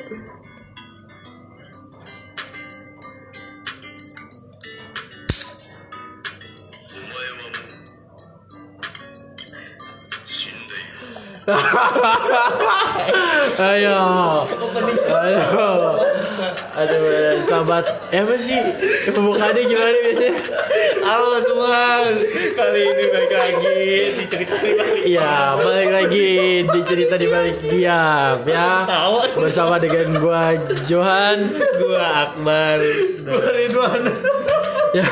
Ayo. Ayo. Aduh, sahabat. Eh apa sih? Pembukaannya gimana biasanya? Halo teman, kali ini balik lagi di cerita pribadi. Iya, balik lagi di cerita di balik diam ya. Tahu Bersama dengan gua Johan. gua Akbar. Ridwan. ya.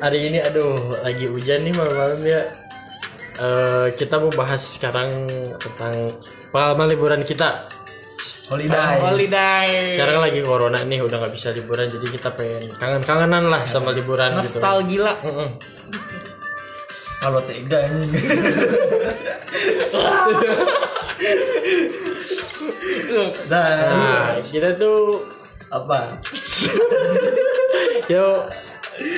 Hari ini aduh lagi hujan nih malam-malam ya. Eh, kita mau bahas sekarang tentang pengalaman liburan kita. Holiday. Holiday. Sekarang lagi corona nih udah nggak bisa liburan jadi kita pengen kangen-kangenan lah sama liburan gitu. Nostalgia. Mm-mm. Kalau tega ini. nah, Nah, kita tuh apa? yo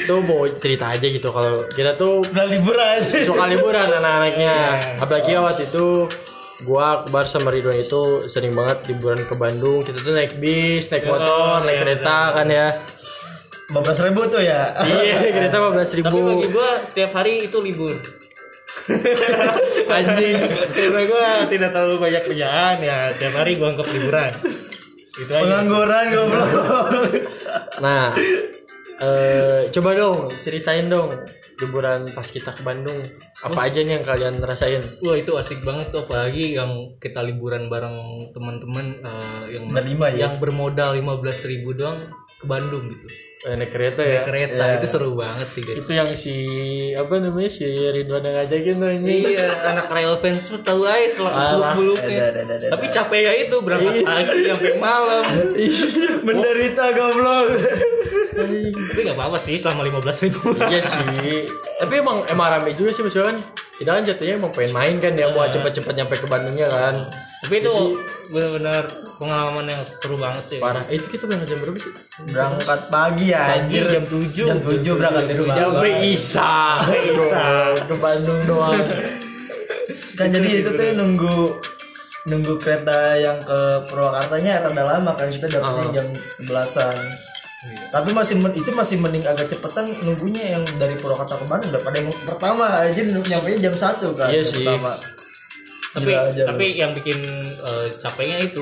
tuh mau cerita aja gitu kalau kita tuh Udah liburan. suka liburan anak-anaknya apalagi waktu itu gua Akbar sama Ridwan itu sering banget liburan ke Bandung kita tuh naik bis naik motor naik kereta kan ya 15 ribu tuh ya. iya kereta 15 Tapi ribu bagi gua setiap hari itu libur. anjing Karena gua tidak terlalu banyak kerjaan ya, tiap hari gua anggap liburan. Itu aja. Pengangguran goblok. nah eh coba dong ceritain dong liburan pas kita ke Bandung apa aja nih yang kalian rasain Wah itu asik banget tuh apalagi yang kita liburan bareng teman-teman eh, yang Berlima ya? yang bermodal 15.000 ribu doang ke Bandung gitu. Eh, naik kereta ya Naik kereta Ya. itu seru banget sih guys. itu yang si apa namanya si Ridwan yang ngajakin tuh ini iya, anak rail fans tuh tahu aja ada, ada, Tapi capeknya itu berangkat pagi sampai malam. Menderita goblok. Tapi nggak apa-apa sih selama 15.000 ribu. iya sih. Tapi emang emang rame juga sih maksudnya kan. Kita kan jatuhnya emang pengen main kan ya mau cepet-cepet nyampe ke Bandungnya kan. Tapi itu benar-benar pengalaman yang seru banget sih. parah. Eh, itu kita berangkat jam berapa sih? Berangkat pagi ya Pagi anjir. jam 7. Jam 7 berangkat di rumah. jam Isa ke Bandung doang. Kan jadi itu tuh nunggu nunggu kereta yang ke Purwakartanya rada lama kan. Kita dapetnya jam 11-an. Tapi masih men- itu masih mending agak cepetan nunggunya yang dari Purwakarta ke Bandung daripada yang pertama. Aja nyampe jam 1 kan. Iya sih. Pertama. tapi Gila aja tapi yang bikin eh, capeknya itu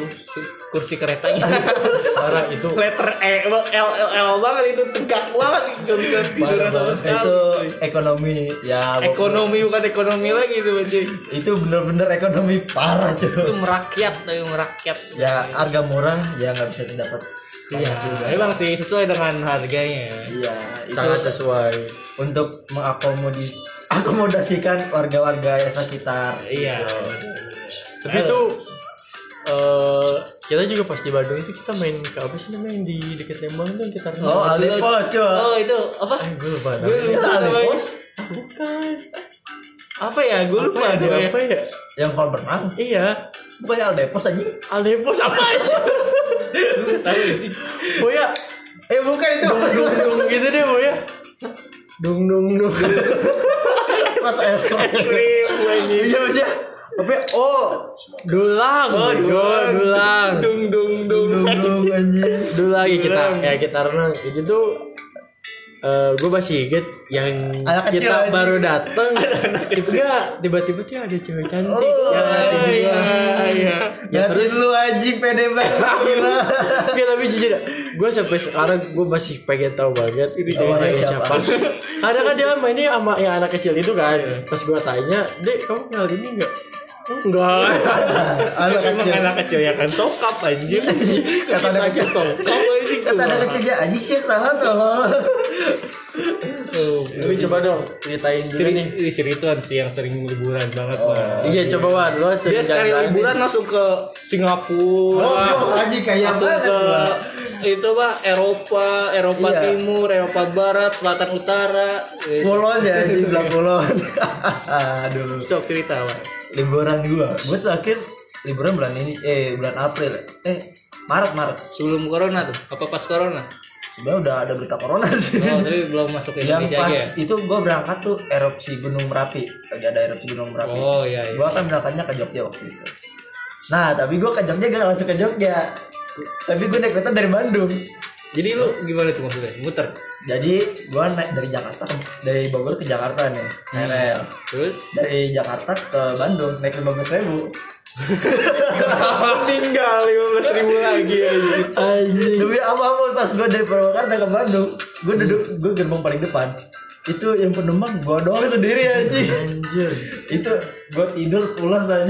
kursi keretanya. Parah itu letter E L L L banget itu tegak banget. Nggak bisa tidur sama sekali. Itu ekonomi ya ekonomi bukan ekonomi lagi itu cuy itu bener-bener ekonomi parah cuy itu merakyat tapi merakyat. Ya harga murah ya nggak bisa didapat iya emang sih sesuai dengan harganya. Iya itu sangat sesuai. untuk mengakomodi akomodasikan warga-warga yang sekitar. Iya. Tapi itu eh kita juga pas di Bandung itu kita main ke apa sih namanya yang di dekat Lembang yang kita oh alipos cuy. Oh itu apa? Eh, gue lupa gue lupa alipos? Bukan apa ya? Gue lupa apa deh. Ya, apa ya? Yang kolam renang. Iya. Bukan aldepos aja Aldepos apa? Aja oh ya eh bukan itu. Dung dung gitu deh bu ya dung dung dung. Pas es krim. Iya aja tapi oh dulang. Oh dulang. dulang. Dung dung dung. anjing. Dulang ya kita ya kita renang. Itu tuh eh gue masih inget yang Anak kita baru dateng itu ya tiba-tiba tuh ada cewek cantik Oh, yang ngeliatin iya, gua. iya ya terus lu anjing pede banget gila Gak tapi jujur gue sampai sekarang gue masih pengen tahu banget ini Orangnya ceweknya siapa? siapa. Ada kan dia mainnya sama yang anak kecil itu kan. Pas gue tanya, dek kamu kenal ini enggak? Enggak. anak kecil. anak kecil ya kan. Sokap anjir kata anak kecil. sokap anjing. Kata anak kecil ya anjing sih salah tolong Tapi coba dong ceritain dulu Sering nih. nih cerituan sih yang sering liburan banget lah. Iya coba Wan, lo Dia sering sekali liburan langsung ke Singapura. oh anjing kayak langsung ke itu pak? Eropa, Eropa Iya. Timur, Eropa Barat, Selatan Utara. Kulon ya anjing bilang kulon aduh. Sok cerita pak. Liburan gua gua terakhir liburan bulan ini eh bulan April eh Maret Maret Sebelum corona tuh, apa pas corona? sebenarnya udah ada berita corona sih Oh, tapi belum masuk ke yang Indonesia pas aja. ya? itu gua berangkat tuh erupsi Gunung Merapi lagi ada erupsi Gunung Merapi Oh iya iya. gua kan berangkatnya ke Jogja waktu itu nah tapi gue ke Jogja gak langsung ke Jogja tapi gue naik kereta dari Bandung Jadi lu gimana tuh maksudnya? Muter. jadi gue naik dari Jakarta dari Bogor ke Jakarta nih naik rel Terus dari Jakarta ke Bandung naik lima belas ribu tinggal 15 ribu lagi aja. demi apa apa pas gue dari Purwakarta ke Bandung gue duduk gue gerbong paling depan itu yang penumpang gue doang sendiri aja Anjir. itu gue tidur pulas aja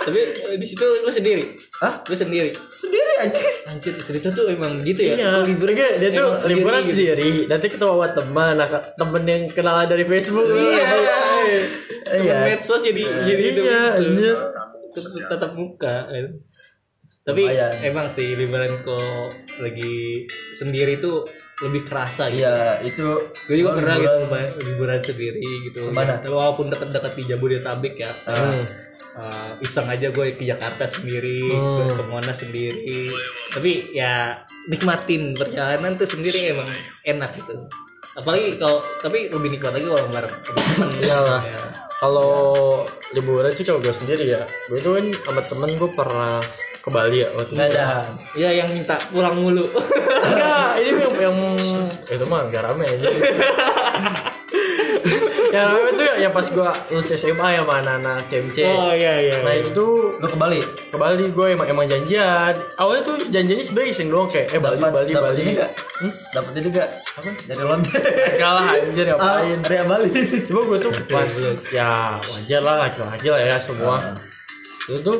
Tapi eh, di situ lu sendiri. Hah? Lu sendiri. sendiri aja Anjir, cerita tuh emang gitu ya. Iya, liburan dia, dia tuh liburan gitu. sendiri. Nanti kita bawa teman, nah, temen yang kenalan dari Facebook. Iya. Temen iya medsos jadi jadi itu Iya, anjir. Tetap- tetap muka kan. tapi Lumayan. emang sih liburan kok lagi sendiri tuh lebih kerasa gitu iya itu gue juga gua pernah liburan- gitu Mbak, liburan sendiri gitu Ke mana? Ya, walaupun deket-deket di Jabodetabek ya Hmm. Uh, iseng aja gue ke Jakarta sendiri Hmm. gue ke Monas sendiri tapi ya nikmatin perjalanan tuh sendiri emang enak gitu apalagi kalau tapi lebih nikmat lagi kalau bareng temen Iyalah. ya. Kalau liburan sih kalau gue sendiri ya, gue tuh kan sama temen gue pernah ke Bali ya waktu itu. nggak ada ya yang minta pulang mulu Enggak, ini yang, itu mah enggak rame aja. yang rame tuh ya, ya pas gua lulus SMA ya sama anak-anak CMC. oh iya iya Nah itu tuh lu ke Bali ke Bali gue emang emang janjian. Awalnya tuh janjiannya sebenarnya iseng doang kayak eh Bali Bali dapat Bali. ini nggak dapat ini nggak apa dari London Kalah anjir ah ngapain. area Bali Cuma gue tuh pas ya wajar lah laki-laki lah ya semua. Itu tuh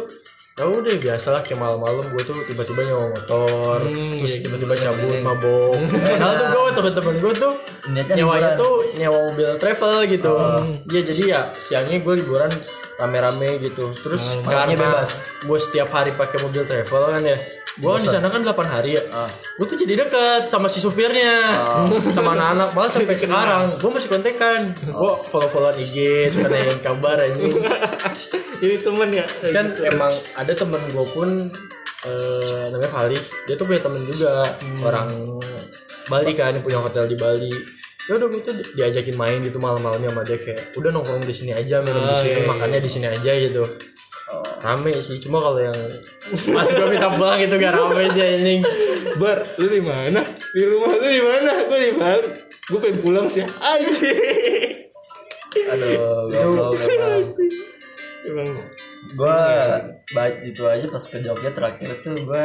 ya udah biasa lah kayak malam-malam gue tuh tiba-tiba nyawa motor Hmm, terus iya, tiba-tiba cabut mabok. Padahal tuh gue temen-temen gue tuh liburan. tuh nyewa mobil travel gitu. Iya jadi ya siangnya gue liburan rame-rame gitu. Terus malamnya karena bebas. gue setiap hari pakai mobil travel kan ya gue kan di sana kan 8 hari ya. Ah. gue tuh jadi deket sama si supirnya. Sama anak-anak malah sampai sekarang. Gue masih kontekan. Gue follow-followan IG suka nanyain kabar anjing. Jadi temen ya? Kan emang ada temen gue pun eh, namanya Fali. Dia tuh punya temen juga orang Bali kan punya hotel di Bali. Ya udah gue tuh di- diajakin main gitu malam-malamnya sama dia kayak udah nongkrong di sini aja minum di Oh, sini iya, iya. makannya di sini aja gitu rame sih. Cuma kalau yang pas gue minta pulang itu gak rame sih anjing. Bar lu di mana? Di rumah lu di mana? Gue di Bali gue pengen pulang sih. Anjir aduh. goblok emang emang. Gue baik gitu aja pas ke Jogja terakhir tuh gue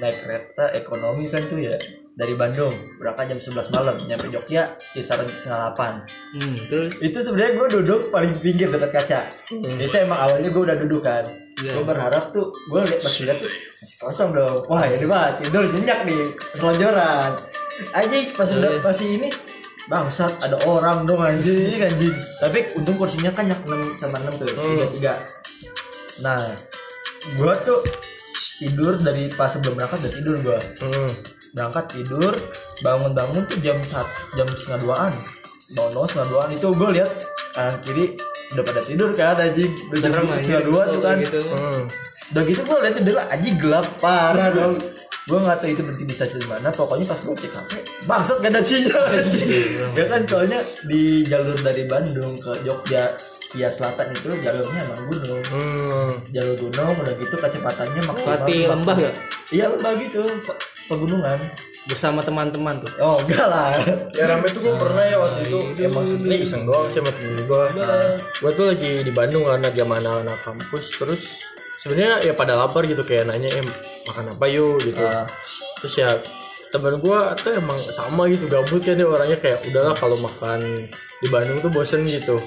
naik kereta ekonomi kan tuh ya dari Bandung. Berangkat jam 11 malam nyampe Jogja kisaran setengah 8 hmm, terus? Itu sebenarnya gue duduk paling pinggir dekat kaca. Itu emang awalnya gue udah duduk kan Iya. gue berharap tuh gue lihat pas lihat tuh masih kosong dong. Wah ini mah tidur nyenyak nih selonjoran anjing pas udah masih ini bangsat ada orang dong anjing. Anjing. Tapi untung kursinya kan yang 6 sama 6 tuh tiga tiga. Nah gue tuh tidur dari pas sebelum berangkat udah tidur gue hmm. berangkat tidur bangun-bangun tuh jam satu jam setengah duaan. Bangun setengah duaan itu gue lihat kanan kiri udah pada tidur kan anjing. Udah jam setengah dua tuh gitu, kan. Gitu. Hmm. udah gitu gue lihat jendela anjing gelap parah dong. Gue nggak tahu itu berarti bisa di mana. Pokoknya pas gue cek HP bangsat gak ada sinyal anjing. Ya kan soalnya di jalur dari Bandung ke Jogja via selatan itu jalurnya emang gunung. Hmm. jalur gunung udah gitu kecepatannya maksimal lembah gak iya lembah gitu pe- pegunungan bersama teman-teman tuh. Oh enggak lah. Ya rame tuh gue pernah ya waktu itu. Emang sebenarnya iseng doang sih sama temen gue. Gue tuh lagi di Bandung kan lagi sama anak-anak kampus. Terus sebenarnya ya pada lapar gitu kayak nanya em makan apa yuk? gitu. Ah. Terus ya temen gue tuh emang sama gitu gabut kan dia orangnya kayak udahlah kalau makan di Bandung tuh bosen gitu.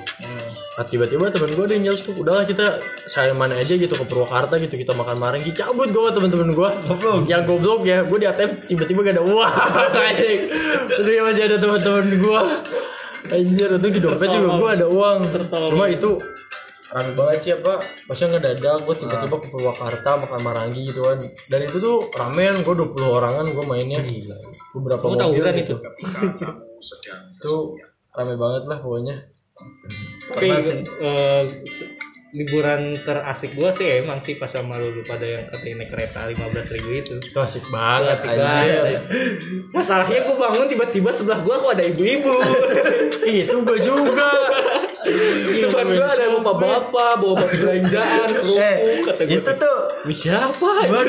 Nah, tiba-tiba temen gue yang nyeletuk udahlah kita saya mana aja gitu ke Purwakarta gitu kita makan bareng. Gitu cabut gue temen-temen gue yang goblok ya gue di ATM tiba-tiba gak ada uang. Terus ya masih ada temen-temen gue anjir itu di dompet juga gue ada uang. Cuma itu rame banget sih apa maksudnya ngedadak gue tiba-tiba ke Purwakarta makan marangi gitu kan. Dan itu tuh ramean gue 20 orangan gue mainnya. Beberapa kamu mobil. tawuran gitu. itu itu rame banget lah pokoknya. Tapi eh, liburan terasik gua sih emang sih pas sama lu pada yang katanya naik kereta 15 ribu itu. Itu asik banget Asik banget. Masalahnya gue bangun tiba-tiba sebelah gua kok ada ibu-ibu. Ih, itu gue juga. Depan gua ada bapak-bapak bawa bapak belanjaan eh kerupuk kata gua. itu tuh siapa gua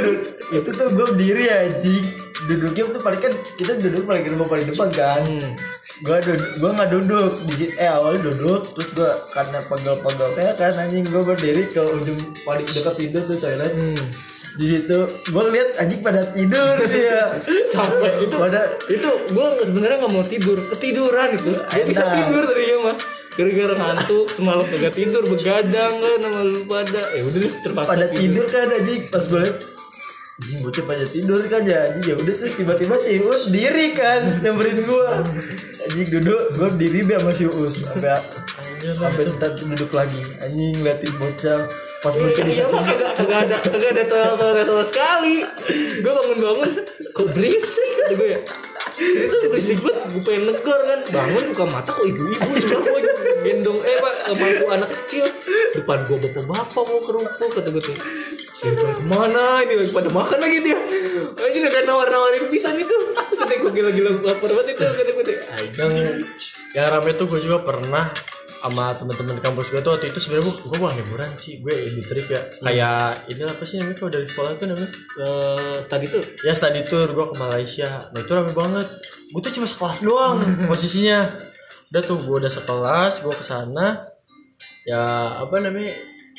itu tuh gue berdiri anjing. Duduknya tuh paling kan kita duduk paling rumah paling depan kan gua duduk gua nggak duduk. Di situ eh awalnya duduk terus gua karena pegel-pegel kayak kan anjing gua berdiri ke ujung paling dekat tidur tuh toilet di situ gua lihat anjing pada tidur dia. Capek itu. Pada itu gue sebenarnya nggak mau tidur ketiduran itu. Dia bisa Enak. tidur tadinya mah. Gara-gara ngantuk semalam kagak tidur begadang kan sama lu pada. Ya udah terpaksa pada tidur. kan anjing. Pas gue liat anjing bocah pada tidur kan ya. Anjing ya udah terus tiba-tiba si Uus diri kan nyamperin gua. Anjing duduk gua diri biar sama si Uus sampai sampai ntar duduk lagi. Anjing ngeliatin bocah. Pas bocah di Iya kagak kagak ada kagak ada toilet sama sekali. Gue bangun-bangun kok berisik? Kata gue ya. Sini tuh berisik banget, gue pengen negor kan. Bangun buka mata kok ibu-ibu semua Gendong, eh pak, mangku anak kecil. Depan gue bapak-bapak mau kerupuk Kata gue tuh Ke mana ini lagi pada makan lagi dia. Aja udah nawar-nawarin pisan itu. Terus gue gila-gila lapar banget itu Kata gue yang yang rame tuh gue juga pernah sama teman-teman kampus gue tuh waktu itu sebenarnya gue gue bukan liburan sih gue lebih trip ya. Kayak ini apa sih namanya kalau dari sekolah tuh namanya? Eh, Tadi tuh ya study tour gue ke Malaysia. Nah itu rame banget. Gue tuh cuma sekelas doang posisinya. Udah tuh gue udah sekelas gue ke sana. Ya apa namanya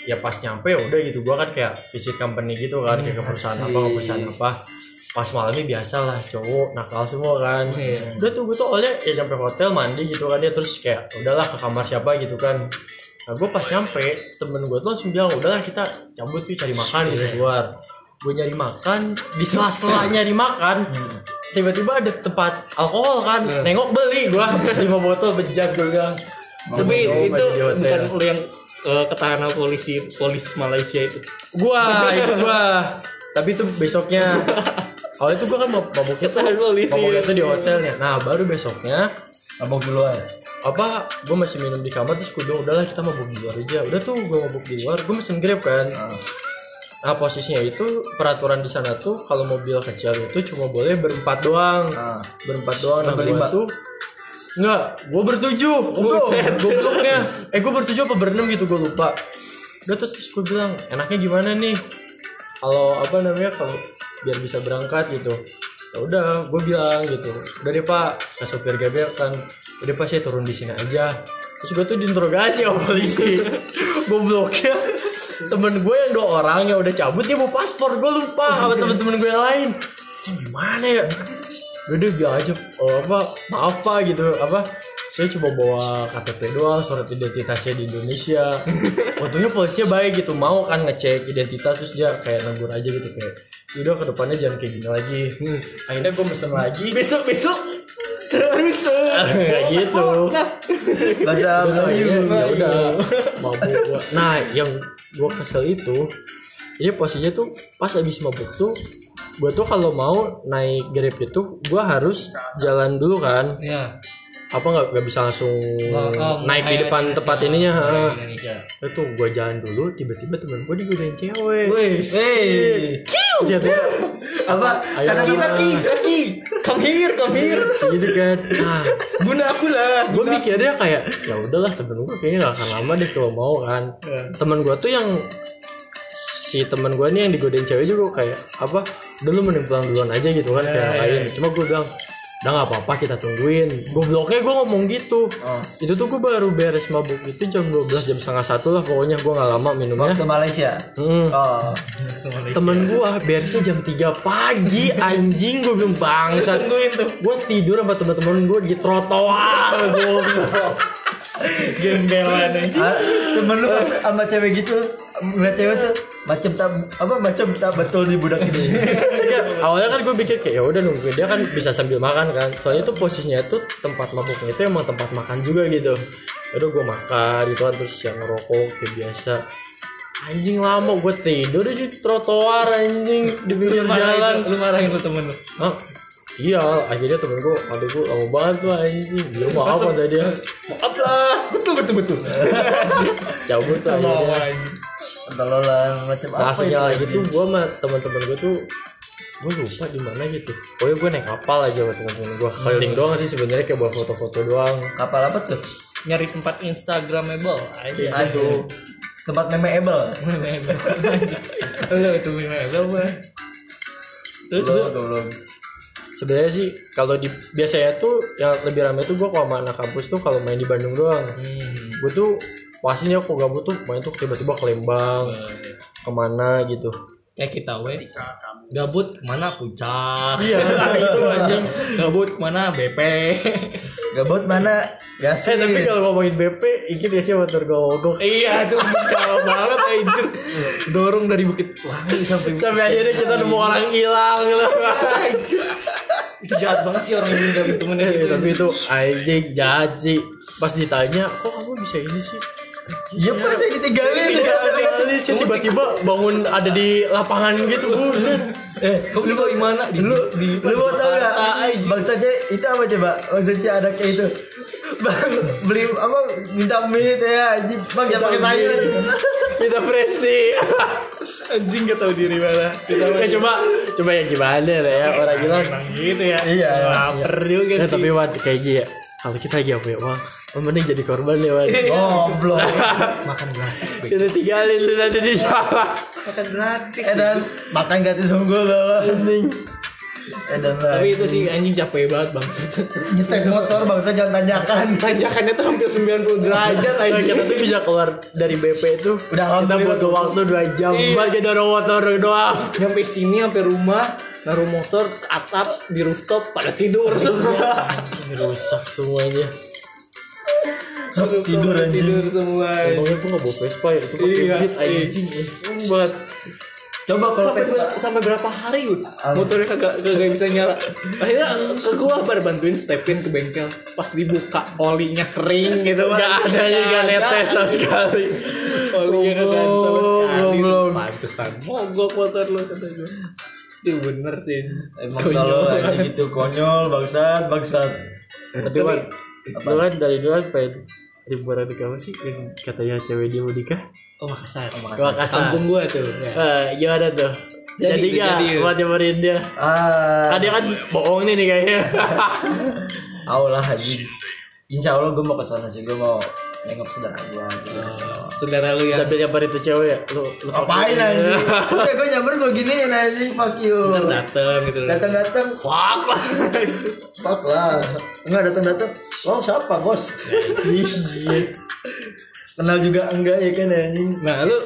ya pas nyampe ya udah gitu. Gue kan kayak visit company gitu kan kayak ke perusahaan apa ke perusahaan apa. Pas malamnya biasa lah cowok nakal semua kan. Iya. udah tuh gue tuh awalnya ya nyampe hotel mandi gitu kan ya terus kayak udahlah ke kamar siapa gitu kan. Nah gue pas nyampe temen gue tuh langsung bilang udahlah kita cabut tuh cari makan gitu keluar. Gue nyari makan di sela-sela nyari makan tiba-tiba ada tempat alkohol kan nengok beli gue lima botol bejat gue bilang. Tapi itu bukan lu yang eh, ketahanan polisi polis Malaysia itu. Gua itu gua. Tapi itu besoknya. Awalnya tuh gua kan mau mabuknya tuh. Mabuknya tuh di hotelnya. Nah baru besoknya abang duluan. apa gue masih minum di kamar terus gue bilang udahlah kita mabuk di luar aja. Udah tuh gue mabuk di luar gue mesen grab kan. Nah posisinya itu peraturan di sana tuh kalau mobil kecil itu cuma boleh berempat doang. Ah. berempat doang. Nah Berapa gue lima? tuh Enggak, gue bertujuh gue gobloknya eh gue bertujuh apa berenam gitu gue lupa. Udah terus, terus gue bilang enaknya gimana nih? Kalau apa namanya kalau biar bisa berangkat gitu. Ya udah gue bilang gitu. Udah deh pak. Ke sopir gaber kan udah pak saya turun di sini aja. Terus gue tuh diinterogasi sama polisi. Gobloknya. Temen gue yang dua orang yang udah cabut dia mau paspor. Gue lupa sama temen-temen gue yang lain. Cing gimana ya udah bilang aja. Oh, apa maaf pak gitu. Apa? Saya cuma bawa KTP doang surat identitasnya di Indonesia. Untungnya polisinya baik gitu mau kan ngecek identitas terus dia kayak negur aja gitu kayak udah ke depannya jangan kayak gini lagi. Hmm, akhirnya gue pesen lagi. Besok besok. Terus kayak gitu. Melayu ya, udah. Mabuk gua. nah yang gue kesel itu ini posisinya tuh pas abis mabuk tuh gue tuh kalau mau naik grab itu gue harus jalan dulu kan. Ya apa nggak nggak bisa langsung Oh, oh, naik di depan Indonesia. tempat ininya ha. Indonesia. Itu gue jalan dulu tiba-tiba temen gue digodain cewek. Hei, siapa ya? apa? Ayo, Mas. laki laki come here come here. Gitu kan. Nah. Guna aku lah. Gue mikirnya kayak ya udahlah temen gue kayaknya gak akan lama deh kalau mau kan. Temen gue tuh yang si temen gue nih yang digodain cewek juga kayak apa udah lu mending pulang duluan aja gitu kan kayak lain cuma gue bilang udah nggak apa-apa kita tungguin. Gobloknya gue ngomong gitu. Oh. itu tuh gue baru beres mabuk itu jam 12 jam setengah satu lah pokoknya. Gue nggak lama minumnya. Ke Malaysia? Hmm. oh. Temen gua beresnya jam 3 pagi anjing. Gue bilang bangsat. Gue tidur sama temen-temen gue di trotoar goblok gembelan aja Ah, temen lu pas sama cewek gitu ngeliat cewek tuh macam tak apa macam tak betul di budak ini. Iya, awalnya kan gue pikir kayak ya udah nungguin dia kan bisa sambil makan kan. Soalnya tuh posisinya tuh tempat mabuknya itu emang tempat makan juga gitu. Udah gue makan gitu kan terus yang ngerokok kayak biasa. Anjing lama gue tidur di trotoar anjing di pinggir jalan. lu marahin lu temen lu? Iya, akhirnya temen gue, aduh gue lama banget lah anjing. Dia maaf kata dia. maaf lah. Betul betul betul. Cabut lah akhirnya. tololan macam Nah, apa aslinya itu lagi tuh gue sama teman-teman gue tuh gue lupa di mana gitu. Pokoknya gue naik kapal aja sama teman-teman gue. Keliling doang sih sebenarnya kayak bawa foto-foto doang. kapal apa tuh? Nyari tempat instagramable. Aja aduh tempat memeable. Lo itu memeable mah terus lu belum belum sebenarnya sih kalau di biasanya tuh yang lebih ramai tuh gue kalau sama anak kampus tuh kalau main di Bandung doang. Hmm. gue tuh pastinya kok gabut tuh main tuh tiba-tiba ke Lembang ke mana gitu kayak kita we. Gabut ke mana puncak? Iya. Itu anjing. Gabut ke mana BP? Gabut mana? Eh Yasin tapi kalau ngomongin BP inget ya sih motor gue ogok iya tuh jauh banget anjir dorong dari bukit wangi sampai sampai akhirnya kita nemu orang hilang loh itu jahat banget sih orang yang ninggalin Eh, temennya gitu. tapi itu anjing jahat sih pas ditanya kok kamu bisa ini sih iya pas saya ditinggalin. Tiba-tiba bangun ada di lapangan gitu. Buset. Eh kamu di bawah mana di lu lu mau tau gak Jakarta, anjing. bang saja itu apa coba? Bang saja ada kayak itu. Bang beli apa? Minta mie itu ya bang jangan pakai sayur. Kita fresh nih anjing gak tahu diri mana. Kita ya coba coba yang gimana ya orang bilang emang gitu ya. Iya, lapar juga ya sih. Tapi Wan kayak gini ya. Kalau kita lagi apa ya Wan? oh, mending jadi korban ya Wan. Goblok. Makan gratis. Kita tinggalin lu nanti di sana makan gratis eh dan makan gratis unggul loh anjing eh dan lah. Tapi itu sih anjing capek banget bangsat. Nyetek motor bangsa jangan tanyakan. Tanjakannya tuh hampir 90 derajat Nah, anjing. kita tuh bisa keluar dari BP itu? Udah kita butuh waktu 2 jam. Iya. buat kita dorong motor doang. Nyampe sini sampai rumah naruh motor ke atap di rooftop pada tidur. Semua Ini rusak semuanya tidur anjing. tidur semua. Untungnya gue gak bawa Vespa ya itu pakai Iya, beat anjing buat coba kalau sampai Vespa sampai berapa hari Yud? motornya kagak kagak bisa nyala. Akhirnya ke gua bar bantuin stepin ke bengkel. Pas dibuka olinya kering gitu Gak ada gak netes sama sekali. Olinya kagak ada sama sekali. Pantesan. Mogok motor lu kata gua. Itu bener sih. Emang kalau aja gitu konyol bangsat bangsat. Tapi Wan Lu kan dari dulu kan pengen liburan di kamu sih Yang katanya cewek dia mau nikah. Oh Makassar Makassar. Kampung gua tuh. Ya. Eh, Gimana tuh? Jadi, Jadi, gak buat nyemerin dia? Ah. Kan dia kan bohong nih nih kayaknya. Allah haji Insya Allah gue mau ke sana sih gue mau nengok saudara gue gitu. Saudara lu yang Sambil nyamperin tuh cewek ya Lu, lu Ngapain anjing? Udah gue nyamper gue gini anjing fuck you. dateng gitu Datang-datang, Fuck lah fuck lah. Enggak datang-datang. Lo siapa bos? Iya. Kenal juga enggak ya kan anjing? nah lu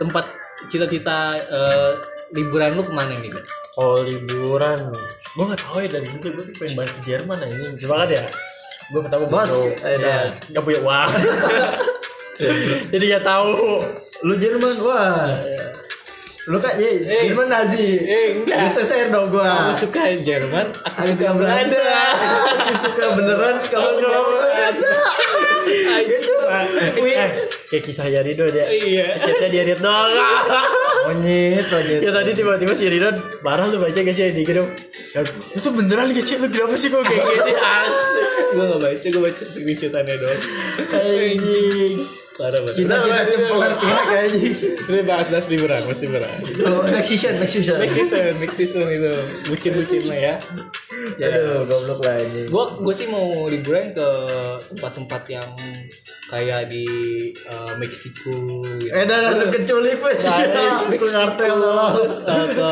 tempat cita-cita eh, liburan lu ke mana nih kan Kalau liburan Gue gak tau ya dari dulu Gue tuh pengen balik ke Jerman anjing Cuma kan ya Gue pertama Bos, eh, dah. Gak punya uang Jadi gak tahu Lu Jerman, wah. Lu kan ya, Eh. Jerman Nazi. Eh, enggak. SSR dong gua. kamu suka Jerman aku Aku suka Belanda. Aku suka beneran kamu suka Belanda. Gitu. Wih, Eh, kayak kisahnya Rido dia iya Chatnya dia Rido monyet monyet. Ya tadi tiba-tiba si Rido Parah lu baca gak sih di gitu Itu beneran gak sih Lu kenapa sih kok kayak gini? Asik. Gue gak baca gue baca screenshotannya doang. Anjing. Parah banget. Kita kita cempelan pihak anjing. ini bahas-bahas liburan pasti liburan. Oh, next season, next season. next season next season itu. Bucin-bucin lah ya Aduh, goblok lah anjing. gue gue sih mau liburan ke tempat-tempat yang kayak di eh, Meksiko gitu. Eh, dah langsung keculik wes. Bikin kartel eh, ke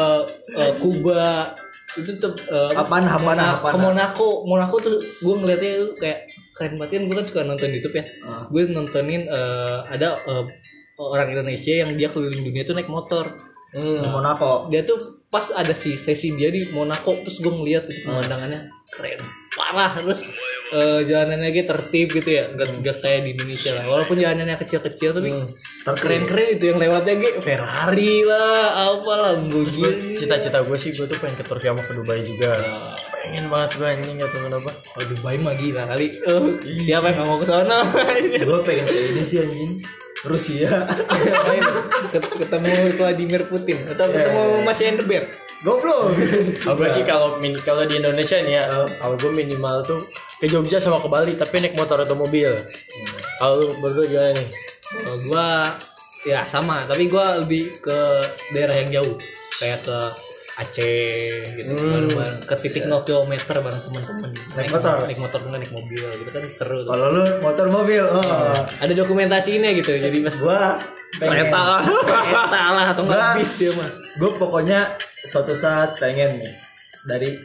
Kuba itu tuh eh, Apaan, apaan, Mona- apaan? ke Monaco. Monaco tuh gue ngeliatnya kayak keren banget. Kan gue kan suka nonton YouTube ya. Ah. gue nontonin eh, ada eh, orang Indonesia yang dia keliling dunia tuh naik motor. Hmm, Monaco. dia tuh pas ada si sesi dia di Monaco terus gue ngeliat itu pemandangannya keren. Parah terus eh, jalanannya gitu tertib gitu ya. Nggak nggak kayak di Indonesia lah. Walaupun jalanannya kecil-kecil tapi keren-keren itu yang lewatnya gitu Ferrari lah apalah Lamborghini. Cita-cita gue sih Gue tuh pengen ke Turki sama ke Dubai juga. Pengen banget gue anjing Gak tau kenapa. Oh Dubai mah gila kali. Eh, siapa yang nggak mau ke sana? Gue pengen ke ini sih anjing. Rusia. ketemu Vladimir Putin atau ketemu Mas Enderberg Goblok. Kalau gue sih kalau min- kalau di Indonesia nih ya, kalau gue minimal tuh ke Jogja sama ke Bali tapi naik motor atau mobil. Kalau lu berdua gimana nih? Kalau gua ya sama, tapi gua lebih ke daerah yang jauh. Kayak ke Aceh gitu bareng-bareng ke titik 0 km bareng teman-teman Naik motor? naik motor enggak naik mobil gitu kan seru tuh. Kalau lu motor mobil, oh. ada dokumentasinya gitu jadi pas Gua pengen. Kereta lah. kereta lah atau enggak Gua- bis dia mah Gue pokoknya suatu saat pengen nih dari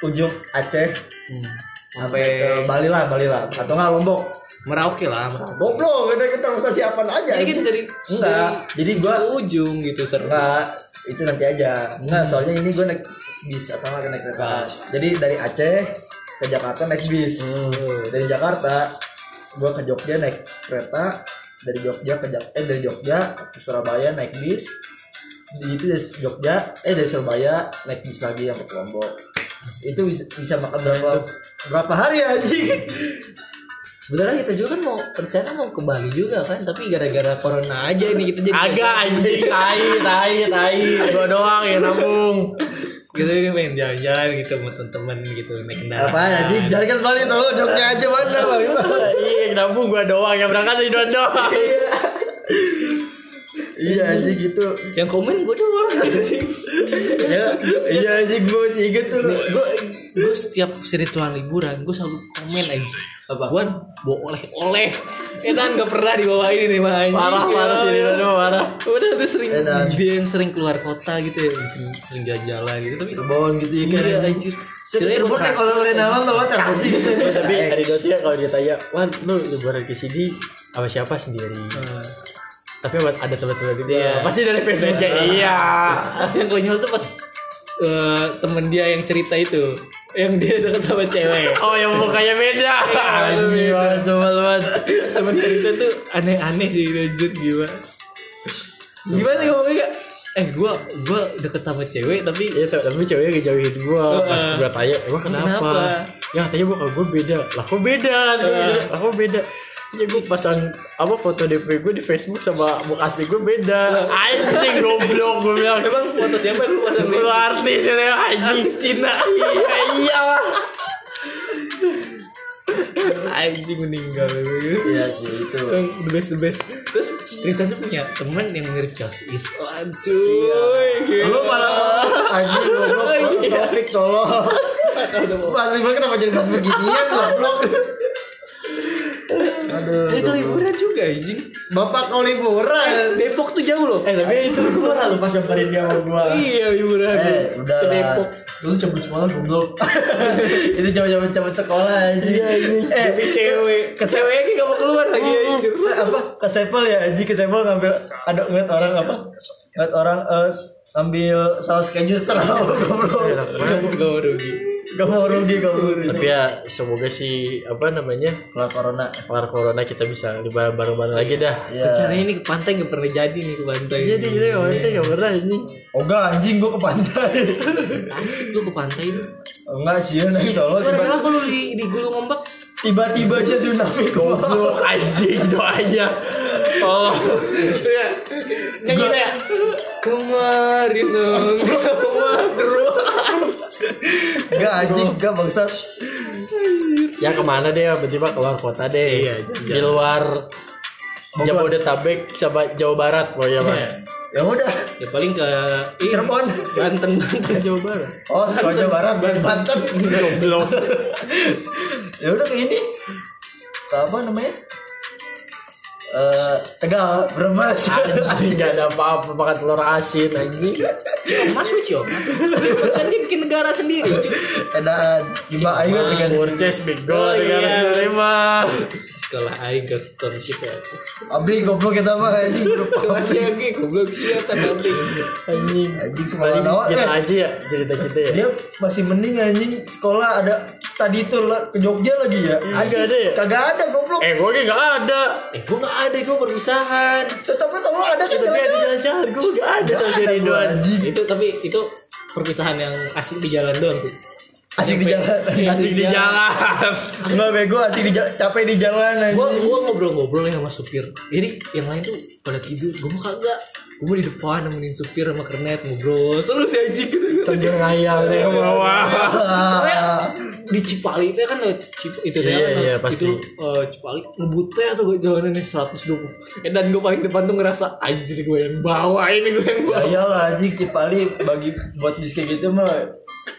ujung Aceh hmm. Sampai Bali lah, Bali lah, atau nggak Lombok. Merauke lah Merauke Goblok, kita kita usah siapan aja. jadi kan dari Enggak, jadi gua ujung gitu seru enggak itu nanti aja. Enggak, soalnya ini gue naik bis atau nggak naik kereta. Jadi dari Aceh ke Jakarta naik bis. Dari Jakarta gue ke Jogja naik kereta. Dari Jogja ke Jak eh dari Jogja ke Surabaya naik bis. Di itu dari Jogja eh dari Surabaya naik bis lagi yang ke Lombok. Itu bisa, bisa makan berapa berapa hari anjing? Sebenarnya kita juga kan mau rencana mau ke Bali juga kan, tapi gara-gara corona aja ini kita jadi Agak anjing tai tai tai gua doang yang nabung. gitu kan pengen jalan-jalan gitu sama temen-temen gitu naik kendaraan. Apa anjing? Jangan kan Bali tolong Jogja aja mana Bang? Iya nabung gua doang yang berangkat di doang. Iya anjing gitu. Yang komen gue doang. ya iya anjing gue masih inget tuh gue gue setiap ritual liburan gue selalu komen aja. Apa? Gue bawa oleh-oleh. Edan gak pernah dibawain ini mah anjing. Parah parah sih Ya. Dodo parah. Udah tuh sering Edan. dia sering keluar kota gitu ya, sering, sering jalan-jalan gitu tapi Cirebon gitu ya kan Iya anjir. Cirebon kan kalau ngeliat nama lo apa sih Tapi dari Doti ya kalau ditanya, "Wan, lu liburan ke sini sama siapa sendiri?" Tapi buat ada teman-teman gitu. Iya. Pasti dari Facebook kayak iya. yang konyol tuh pas eh, temen dia yang cerita itu yang dia deket sama cewek Oh, yang mukanya beda. Anjing, coba banget. temen cerita tuh aneh-aneh sih lanjut gimana gimana ngomongnya Kak? eh gua gua deket sama cewek tapi Iya, tuh, tapi ceweknya ngejauhin gua pas Heeh. gua tanya, "Emang kenapa?" Kenapa? Ya katanya gua kalau gua beda. Lah kok beda? Lah kok beda? Ya gua pasang apa foto DP gue di Facebook sama muka asli gue beda. Anjing goblok gue bilang. emang foto siapa lu pasang? Lu artis ya anjing. Cina. Iya iyalah. anjing meninggal. Iya sih itu. The best the best. Terus ceritanya punya teman yang mirip Chelsea Islan cuy lu malah anjing goblok. Iya. tolong. Mas Liman kenapa jadi bahas beginian goblok aduh itu liburan juga anjing. Bapak kau liburan? Depok tuh jauh loh. Eh tapi itu gue lalu pas nyamperin dia sama gue. iya liburan. Eh udah ke Depok. Lu cabut sekolah goblok. Itu coba-coba cabut sekolah anjing. Eh tapi cewek. Ke ceweknya kayak gak mau keluar lagi anjir apa? Ke Sepel ya anjing. Ke Sepel ngambil ada ngeliat orang apa? Ngeliat orang eh, ngambil saus keju. Serau goblok. Mau rugi gak mau rugi gak mau rugi. Tapi ya semoga sih apa namanya kelar corona. kelar corona kita bisa liburan bareng-bareng lagi dah. ya Caranya ini ke pantai gak pernah jadi nih ke pantai. Jadi ini kemarin gak pernah anjing. Oga anjing gua ke pantai. Asik lu ke pantai lu enggak sih nanti tolong Gimana tiba- kalau di, di gulung ombak tiba-tiba aja tsunami goblok anjing doanya. Oh, ya nyanyi Gua- ya? Kemarin dong enggak anjing enggak bangsat. Ya ke mana deh? Tiba-tiba keluar kota deh. Iya, Di luar Jabodetabek sama Jawa Barat pokoknya mah. ya udah. Ya paling ke Cirebon. Banten Banten Jawa Barat. Oh ke Jawa Barat Banten. Goblok. ya udah ke ini. Ke apa namanya eh Tegal Brebes Anjing gak ada apa-apa makan telur asin anjing. Mas Wicio Mas kan dia bikin negara sendiri Edaan Gimana ayo dengan Murces big Oh, goal iya. negara sendiri mah. sekolah aing ke store kita Abri goblok kita mah anjing masih lagi goblok sih ya tapi Anjing. anjing Paling semua kita eh, aja ya cerita kita ya. dia masih mending anjing sekolah ada study tour lah ke Jogja lagi ya? Agak ada ya? kagak ada goblok. Eh gue gak ada. eh gua nggak ada gua perpisahan tetapi tolong ada kan Tapi ada jalan-jalan. gue gak ada si Ada itu tapi itu perpisahan yang asik di jalan doang tuh asik di jalan. Asik di jalan. Enggak bego asik di jalan capek di jalan gua gua ngobrol-ngobrol ya sama supir. Jadi yang lain tuh pada tidur. Gua mah kagak. Gua mau di depan nemenin supir sama kernet ngobrol. Seru sih anjing. Gitu sambil ngayal deh. Ke bawah Soalnya di Cipali itu kan Cip, itu Iya, kan, iya, pasti. itu eh, Cipali ngebutnya tuh gue jalanannya 120 eh, dan gue paling depan tuh ngerasa anjir gue yang bawa ini gue yang bawa. Ya iyalah anjing Cipali bagi buat bis kayak gitu mah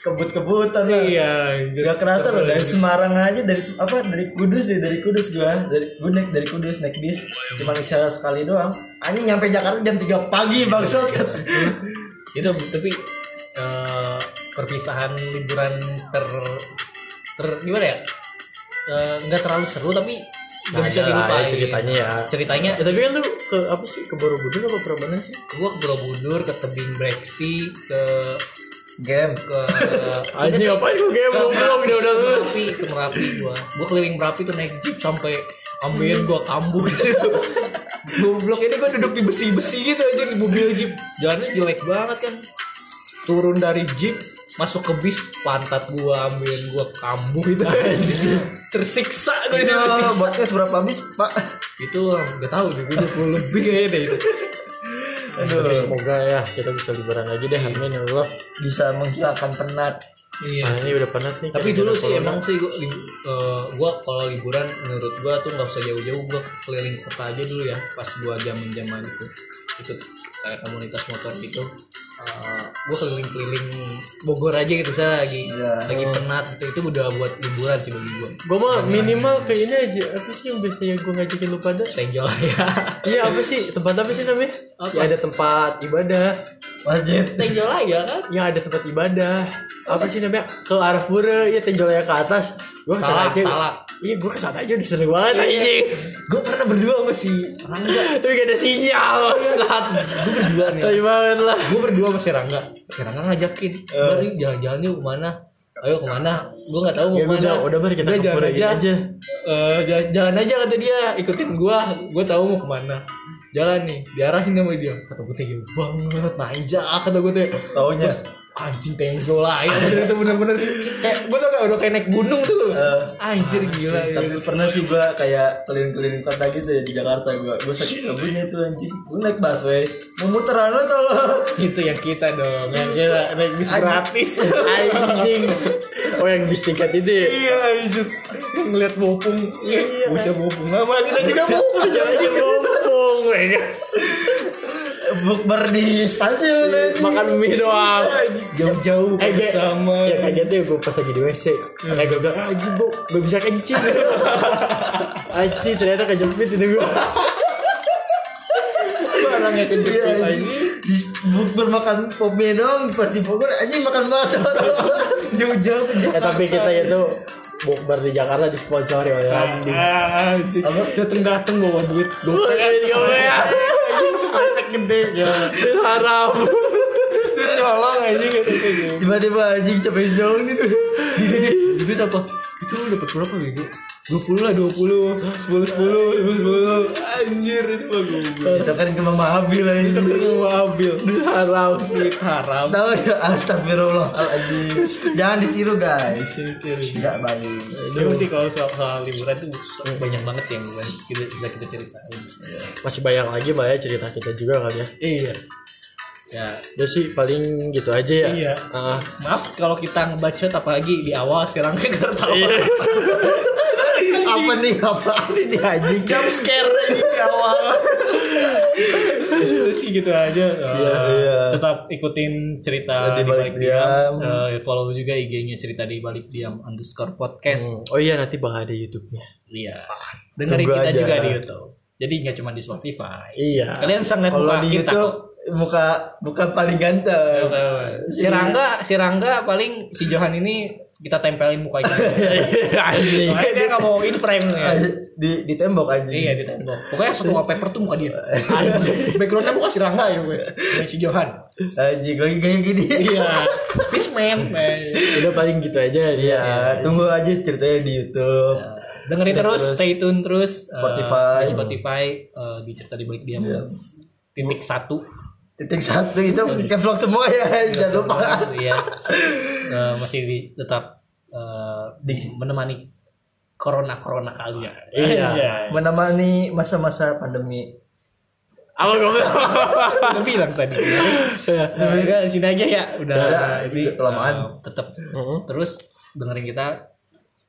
kebut-kebutan lah. iya anjir. Gak kerasa loh dari Semarang aja dari apa dari Kudus deh dari Kudus gua. Dari gua naik dari Kudus naik bis. Cuma bisa sekali doang. Anjing nyampe Jakarta jam 3 pagi bangsat. Itu tapi eh, perpisahan liburan ter ter gimana ya? Eh, nggak terlalu seru tapi nggak bisa ya dilupain. ceritanya ya. ceritanya. Ya tapi kan lu ke apa sih ke Borobudur apa Prambanan sih? Gue ke Borobudur ke tebing breksi ke game ke anjing ngapain gue game? Belum belum udah udah ke Merapi ke Merapi gua. Gua keliling Merapi tuh naik jeep sampai ambeien gua kambuh. Gitu goblok ini gua duduk di besi-besi gitu aja di mobil jeep. Jalannya jelek banget kan. Turun dari jeep masuk ke bis pantat gua ambeien gua kambuh itu. Tersiksa gua di situ Iya, tersiksa. podcast berapa bis pak? Itu gak tahu juga 20 lebih kayaknya deh itu Aduh. Tapi semoga ya kita bisa liburan lagi deh. Amin ya Allah. Bisa menghilangkan penat. Iya. Nah ini udah penat nih tapi dulu sih corona. emang sih gua, li- gua kalau liburan menurut gua tuh nggak usah jauh-jauh gua keliling kota aja dulu ya pas gua zaman zaman itu. Ikut kayak komunitas motor gitu Eh, gua keliling-keliling Bogor aja gitu saya lagi Iya. lagi penat gitu. Itu udah buat liburan sih bagi gua. Gue mah minimal kayak ini aja apa sih yang biasanya gue ngajakin lu pada? Tenjol ya. Iya apa sih? Tempat apa sih namanya? Apa? ya ada tempat ibadah masjid Tenjol aja kan? Ya ada tempat ibadah. Apa sih namanya? Ke arah pura ya tenjolnya ke atas. Gue ke sana aja. salak. iya gue ke sana aja udah seru banget anjing. Gua pernah berdua sama si Rangga tapi gak ada sinyal saat gua berdua nih. Tapi banget lah. Gue berdua sama si Rangga. Si Rangga ngajakin. Udah yuk jalan-jalan yuk ke mana? Ayo ke mana? Gue nggak tahu mau ya gue ke mana. udah bari kita Udah, ke pura ini aja. Eh, jalan, jalan aja kata dia. Ikutin gua. Gua tahu mau ke mana jalan nih diarahin sama dia. Kata gue jauh banget. Nanjak kata gue teh taunya? Anjing tenjo lah. Ya itu bener-bener. Kayak gue tuh kayak udah kayak naik gunung tuh. Eh, anjir gila ya. tapi pernah sih gua kayak keliling-keliling kota gitu ya di Jakarta gua. Gua sakit kabutnya tuh anjing. Gua naik busway. Mau muter anu tolong. Itu yang kita dong yang kita naik bis gratis. Anjing. Oh yang bis tiket itu ya? Iya anjir yang ngeliat bopung. Iya. Bocah bopung. Sama kita juga bopung. Aja ngomong bukber di stasiun anjing. makan mie doang. Jauh-jauh eh gue sama. ya kagetnya gue pas lagi di WC kayak gue bilang anjing bu gue bisa kencing. Anjing ternyata kejepit itu gue barangnya Iya, kejepit anjing. anjing. Di bukber makan pop mie dong pas di Bogor anjing makan bakso jauh-jauh ya tapi kita itu bukber di Jakarta disponsori oleh ah, Ramdi. Ah, apa? tengah tengah bawa duit. Gokil ya. Iya, iya. Anjing sekolah gede ya. Haram. Tolong aja gitu. Tiba-tiba aja capek jauh gitu. Duit apa? Itu dapat berapa gitu? 20 lah 20 10 10 10 10 anjir itu mah gue itu kan cuma mahabil aja itu kan cuma mahabil haram haram. Tau ya astagfirullah astagfirullahaladzim. Jangan ditiru guys. Tidak baik itu sih kalau soal, soal liburan itu banyak banget yang kita bisa kita ceritain. Masih banyak lagi mbak ya cerita kita juga kan ya. Iya. Ya udah sih paling gitu aja ya. Iya. uh, maaf kalau kita ngebacot apalagi di awal serang ke kartu iya apa nih apa ini anjing Jump scare aja di awal. Itu sih gitu aja. Iya, Eh, iya. Tetap ikutin cerita Di di Balik diam. Diam. Eh, follow juga IG-nya cerita di balik diam underscore podcast. hmm. oh iya nanti bakal ada YouTube-nya Iya. Dengerin Tunggu kita aja. juga di YouTube. Jadi nggak cuma di Spotify. iya Kalian bisa ngeliat kalau muka di kita. YouTube muka bukan paling ganteng Si Rangga, si Rangga paling si Johan ini kita tempelin mukanya. Soalnya dia nggak mau in frame ya. di di tembok anjing Iya di tembok. Pokoknya satu wallpaper tuh muka dia. Backgroundnya muka si Rangga ya gue. Si Johan. anjing lagi kayak gini Iya. Peace man. man. udah paling gitu aja Iya, tunggu aja ceritanya di YouTube. Dengerin Stay terus, stay tune terus. eh, Spotify. di Spotify eh, di cerita di balik diam. Titik satu. Titik satu itu kayak vlog semua ya, jangan lupa. Iya. Eh, masih di, tetap menemani corona corona kalian. Iya. menemani masa-masa pandemi Apa gue bilang? Gue bilang tadi. Nah, udah, sini aja ya. Udah, Udah, ini kelamaan. uh, tetap terus dengerin kita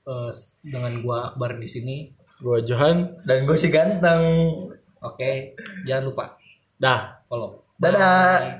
uh, dengan gua Akbar di sini. Gue Johan. dan gue si ganteng Oke, jangan lupa Dah. follow. Dadah